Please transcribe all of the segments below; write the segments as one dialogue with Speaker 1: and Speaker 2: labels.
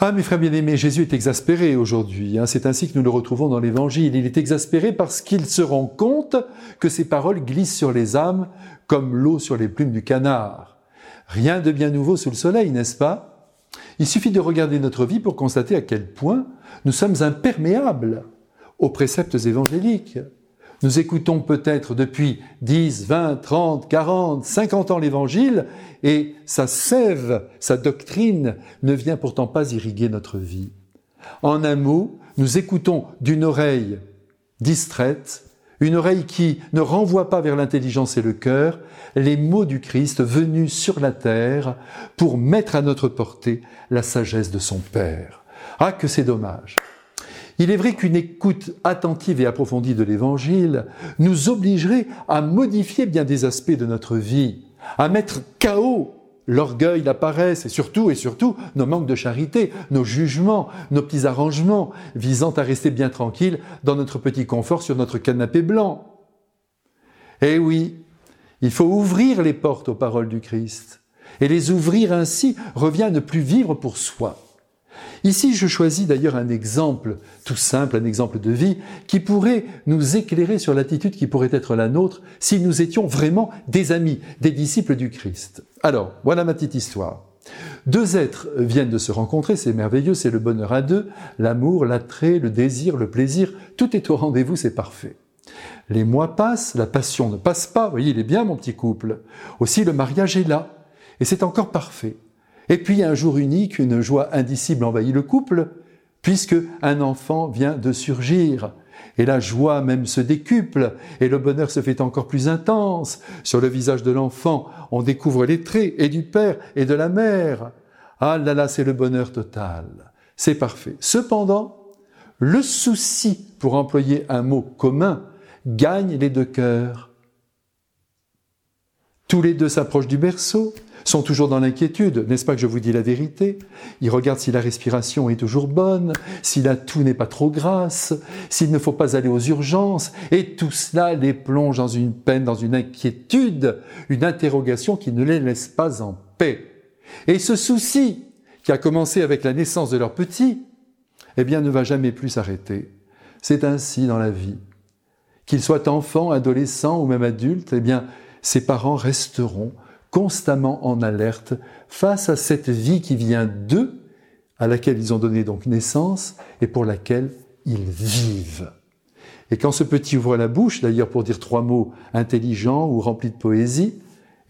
Speaker 1: Ah, mes frères bien-aimés, Jésus est exaspéré aujourd'hui. Hein. C'est ainsi que nous le retrouvons dans l'Évangile. Il est exaspéré parce qu'il se rend compte que ses paroles glissent sur les âmes comme l'eau sur les plumes du canard. Rien de bien nouveau sous le soleil, n'est-ce pas? Il suffit de regarder notre vie pour constater à quel point nous sommes imperméables aux préceptes évangéliques. Nous écoutons peut-être depuis 10, 20, 30, 40, 50 ans l'Évangile et sa sève, sa doctrine ne vient pourtant pas irriguer notre vie. En un mot, nous écoutons d'une oreille distraite, une oreille qui ne renvoie pas vers l'intelligence et le cœur, les mots du Christ venus sur la terre pour mettre à notre portée la sagesse de son Père. Ah, que c'est dommage. Il est vrai qu'une écoute attentive et approfondie de l'Évangile nous obligerait à modifier bien des aspects de notre vie, à mettre KO l'orgueil, la paresse et surtout et surtout nos manques de charité, nos jugements, nos petits arrangements visant à rester bien tranquille dans notre petit confort sur notre canapé blanc. Eh oui, il faut ouvrir les portes aux paroles du Christ. Et les ouvrir ainsi revient à ne plus vivre pour soi, Ici, je choisis d'ailleurs un exemple tout simple, un exemple de vie, qui pourrait nous éclairer sur l'attitude qui pourrait être la nôtre si nous étions vraiment des amis, des disciples du Christ. Alors, voilà ma petite histoire. Deux êtres viennent de se rencontrer, c'est merveilleux, c'est le bonheur à deux, l'amour, l'attrait, le désir, le plaisir, tout est au rendez-vous, c'est parfait. Les mois passent, la passion ne passe pas, voyez, il est bien mon petit couple. Aussi le mariage est là, et c'est encore parfait. Et puis un jour unique, une joie indicible envahit le couple, puisque un enfant vient de surgir. Et la joie même se décuple, et le bonheur se fait encore plus intense. Sur le visage de l'enfant, on découvre les traits et du père et de la mère. Ah là là, c'est le bonheur total. C'est parfait. Cependant, le souci, pour employer un mot commun, gagne les deux cœurs. Tous les deux s'approchent du berceau, sont toujours dans l'inquiétude. N'est-ce pas que je vous dis la vérité? Ils regardent si la respiration est toujours bonne, si la toux n'est pas trop grasse, s'il ne faut pas aller aux urgences. Et tout cela les plonge dans une peine, dans une inquiétude, une interrogation qui ne les laisse pas en paix. Et ce souci, qui a commencé avec la naissance de leur petit, eh bien, ne va jamais plus s'arrêter. C'est ainsi dans la vie. Qu'ils soient enfants, adolescents ou même adultes, eh bien, ces parents resteront constamment en alerte face à cette vie qui vient d'eux, à laquelle ils ont donné donc naissance et pour laquelle ils vivent. Et quand ce petit ouvre la bouche, d'ailleurs pour dire trois mots intelligents ou remplis de poésie,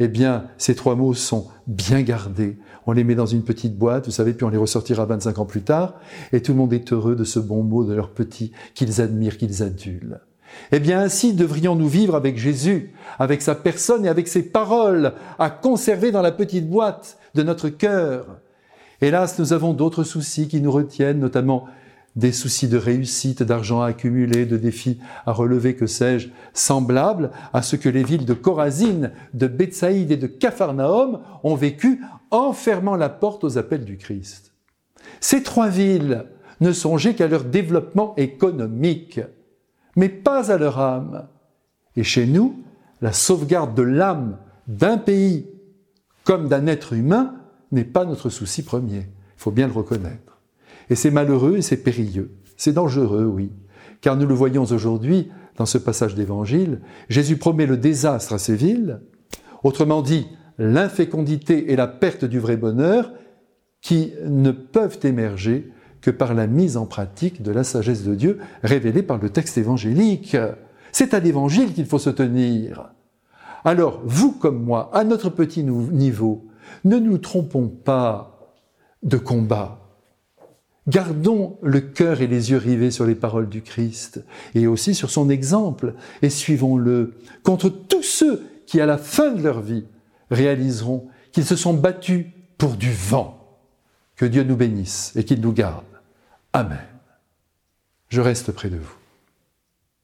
Speaker 1: eh bien, ces trois mots sont bien gardés. On les met dans une petite boîte, vous savez, puis on les ressortira 25 ans plus tard, et tout le monde est heureux de ce bon mot de leur petit qu'ils admirent, qu'ils adulent. Eh bien ainsi devrions-nous vivre avec Jésus, avec sa personne et avec ses paroles, à conserver dans la petite boîte de notre cœur. Hélas, nous avons d'autres soucis qui nous retiennent, notamment des soucis de réussite, d'argent à accumuler, de défis à relever, que sais-je, semblables à ce que les villes de Corazine, de Bethsaïde et de Capharnaüm ont vécu en fermant la porte aux appels du Christ. Ces trois villes ne songeaient qu'à leur développement économique mais pas à leur âme. Et chez nous, la sauvegarde de l'âme d'un pays comme d'un être humain n'est pas notre souci premier. Il faut bien le reconnaître. Et c'est malheureux et c'est périlleux. C'est dangereux, oui. Car nous le voyons aujourd'hui dans ce passage d'évangile, Jésus promet le désastre à ces villes, autrement dit, l'infécondité et la perte du vrai bonheur qui ne peuvent émerger que par la mise en pratique de la sagesse de Dieu révélée par le texte évangélique. C'est à l'évangile qu'il faut se tenir. Alors, vous comme moi, à notre petit niveau, ne nous trompons pas de combat. Gardons le cœur et les yeux rivés sur les paroles du Christ et aussi sur son exemple et suivons-le contre tous ceux qui, à la fin de leur vie, réaliseront qu'ils se sont battus pour du vent. Que Dieu nous bénisse et qu'il nous garde. Amen. Je reste près de vous.